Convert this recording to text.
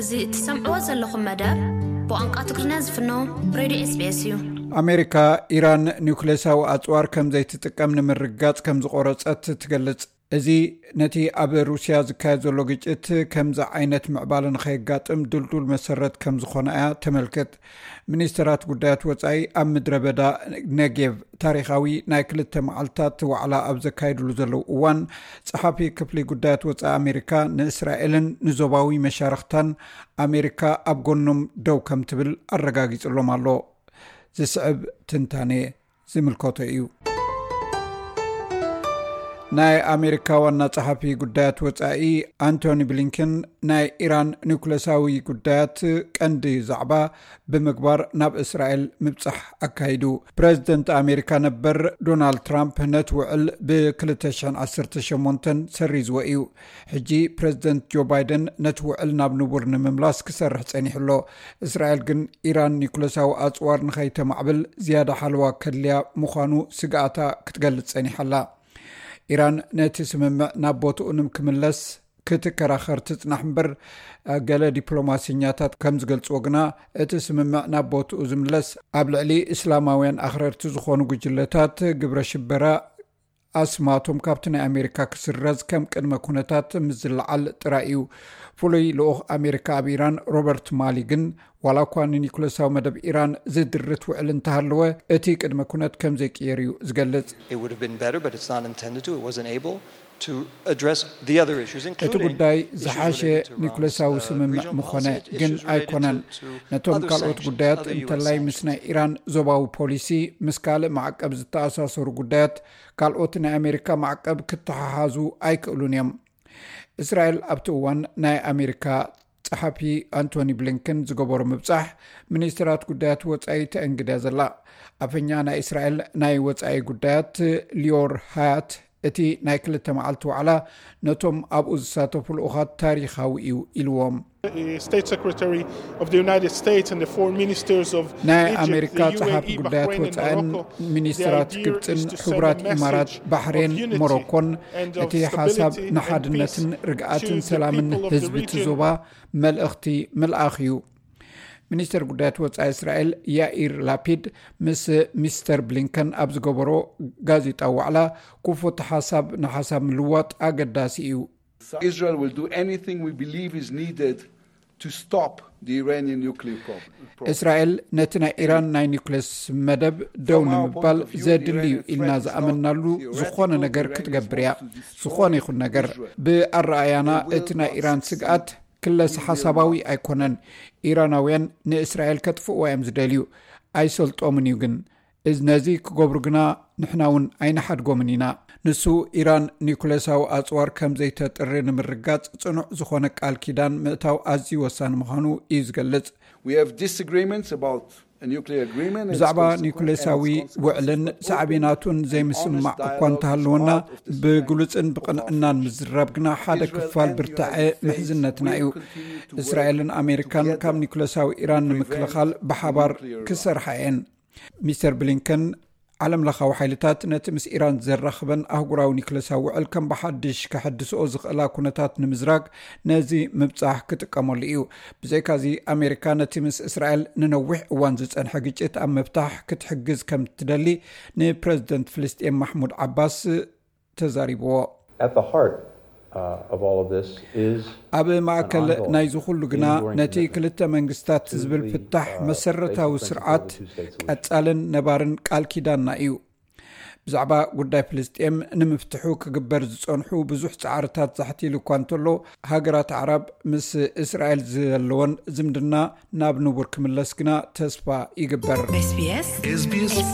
እዚ እትሰምዕዎ ዘለኹም መደብ ብቋንቃ ትግርኛ ዝፍኖ ሬድዮ ስቤስ እዩ። ኣሜሪካ ኢራን ኒውክሌሳዊ ኣፅዋር ከም ዘይትጥቀም ንምርጋፅ ከም ዝቆረፀት ትገልፅ እዚ ነቲ ኣብ ሩስያ ዝካየድ ዘሎ ግጭት ከምዚ ዓይነት ምዕባለ ንከየጋጥም ድልዱል መሰረት ከም ዝኾነ እያ ተመልክት። ሚኒስትራት ጉዳያት ወፃኢ ኣብ ምድረ በዳ ነጌቭ ታሪካዊ ናይ ክልተ መዓልትታት ዋዕላ ኣብ ዘካየድሉ ዘለው እዋን ፀሓፊ ክፍሊ ጉዳያት ወፃኢ ኣሜሪካ ንእስራኤልን ንዞባዊ መሻርክታን ኣሜሪካ ኣብ ጎኖም ደው ከም ትብል ኣረጋጊፅሎም ኣሎ። ዝስዕብ ትንታነ ዝምልከቶ እዩ ናይ ኣሜሪካ ዋና ፀሓፊ ጉዳያት ወፃኢ ኣንቶኒ ብሊንከን ናይ ኢራን ኒውክሌሳዊ ጉዳያት ቀንዲ ዛዕባ ብምግባር ናብ እስራኤል ምብፃሕ ኣካይዱ ፕረዚደንት ኣሜሪካ ነበር ዶናልድ ትራምፕ ነቲ ውዕል ብ218 ሰሪዝዎ እዩ ሕጂ ፕረዚደንት ጆ ባይደን ነቲ ውዕል ናብ ንቡር ንምምላስ ክሰርሕ ፀኒሕሎ እስራኤል ግን ኢራን ኒውክሌሳዊ ኣፅዋር ንከይተማዕብል ዝያዳ ሓለዋ ከድልያ ምዃኑ ስጋኣታ ክትገልፅ ፀኒሓላ ኢራን ነቲ ስምምዕ ናብ ቦትኡ ንምክምለስ ክትከራኸር ትፅናሕ እምበር። ገለ ዲፕሎማሰኛታት ከም ዝገልፅዎ ግና እቲ ስምምዕ ናብ ቦትኡ ዝምለስ ኣብ ልዕሊ እስላማውያን ኣክረርቲ ዝኾኑ ጉጅለታት ግብረ ሽበራ ኣስማቶም ካብቲ ናይ ኣሜሪካ ክስረዝ ከም ቅድመ ኩነታት ምስዝለዓል ጥራይ እዩ። ፍሉይ ልኡክ ኣሜሪካ ኣብ ኢራን ሮበርት ማሊ ግን ዋላ እኳ ንኒኮሎሳዊ መደብ ኢራን ዝድርት ውዕል እንተሃለወ እቲ ቅድመ ኩነት ከም ዘይቅየር እዩ ዝገልጽ። እቲ ጉዳይ ዝሓሸ ኒኮሎሳዊ ስምምዕ ምኾነ ግን ኣይኮነን። ነቶም ካልኦት ጉዳያት እንተላይ ምስ ናይ ኢራን ዞባዊ ፖሊሲ ምስ ካልእ ማዕቀብ ዝተኣሳሰሩ ጉዳያት ካልኦት ናይ ኣሜሪካ ማዕቀብ ክተሓሓዙ ኣይክእሉን እዮም። እስራኤል ኣብቲ እዋን ናይ ኣሜሪካ ፀሓፊ ኣንቶኒ ብሊንከን ዝገበሮ ምብፃሕ ሚኒስትራት ጉዳያት ወፃኢ ተእንግድያ ዘላ። ኣፈኛ ናይ እስራኤል ናይ ወፃኢ ጉዳያት ሊዮር ሃያት እቲ ናይ ክልተ መዓልቲ ዋዕላ ነቶም ኣብኡ ዝሳተፉ ልኡኻት ታሪካዊ እዩ ኢልዎም ናይ ኣሜሪካ ፀሓፊ ጉዳያት ወፃኢን ሚኒስትራት ግብፅን ሕቡራት ኢማራት ባሕሬን ሞሮኮን እቲ ሓሳብ ንሓድነትን ርግኣትን ሰላምን ህዝቢ ትዞባ መልእኽቲ ምልኣኽ እዩ ሚኒስትር ጉዳያት ወፃኢ እስራኤል ያኢር ላፒድ ምስ ሚስተር ብሊንከን ኣብ ዝገበሮ ጋዜጣ ዋዕላ ክፉት ሓሳብ ንሓሳብ ምልዋጥ ኣገዳሲ እዩ። እስራኤል ነቲ ናይ ኢራን ናይ ኒውክሌስ መደብ ደው ንምባል ዘድልዩ ኢልና ዝኣመናሉ ዝኾነ ነገር ክትገብር እያ። ዝኾነ ይኹን ነገር ብኣረኣያና እቲ ናይ ኢራን ስግኣት ክለስ ሓሳባዊ ኣይኮነን ኢራናውያን ንእስራኤል ከጥፍእዎ እዮም ዝደልዩ። ኣይሰልጦምን እዩ ግን። እዚ ነዚ ክገብሩ ግና ንሕና እውን ኣይነሓድጎምን ኢና። ንሱ ኢራን ኒኮሌሳዊ ኣፅዋር ከም ዘይተጥሪ ንምርጋፅ ፅኑዕ ዝኾነ ቃል ኪዳን ምእታው ኣዝዩ ወሳኒ ምዃኑ እዩ ዝገልጽ ብዛዕባ ኒኮሌሳዊ ውዕልን ሳዕቤናቱን ዘይምስማዕ እኳ እንተሃለወና ብግሉፅን ብቕንዕናን ምዝራብ ግና ሓደ ክፋል ብርታዐ ምሕዝነትና እዩ እስራኤልን ኣሜሪካን ካብ ኒኮሌሳዊ ኢራን ንምክልኻል ብሓባር ክሰርሓ እየን ሚስተር ብሊንከን ዓለም ለኻዊ ሓይልታት ነቲ ምስ ኢራን ዘራኽበን ኣህጉራዊ ኒውክሌሳዊ ውዕል ከም ብሓድሽ ከሐድስኦ ዝኽእላ ኩነታት ንምዝራግ ነዚ ምብፃሕ ክጥቀመሉ እዩ። ብዘይካዚ ኣሜሪካ ነቲ ምስ እስራኤል ንነዊሕ እዋን ዝፀንሐ ግጭት ኣብ መፍታሕ ክትሕግዝ ከም ትደሊ ንፕረዚደንት ፍልስጥን ማሕሙድ ዓባስ ተዛሪብዎ ኣብ ማእከል ናይዚ ኩሉ ግና ነቲ ክልተ መንግስትታት ዝብል ፍታሕ መሰረታዊ ስርዓት ቀፃልን ነባርን ቃል ኪዳንና እዩ። ብዛዕባ ጉዳይ ፍልስጥኤም ንምፍትሑ ክግበር ዝፀንሑ ብዙሕ ፃዕርታት ዛሕቲሉ እኳ እንተሎ ሃገራት ዓረብ ምስ እስራኤል ዘለዎን ዝምድና ናብ ንቡር ክምለስ ግና ተስፋ ይግበር። SBS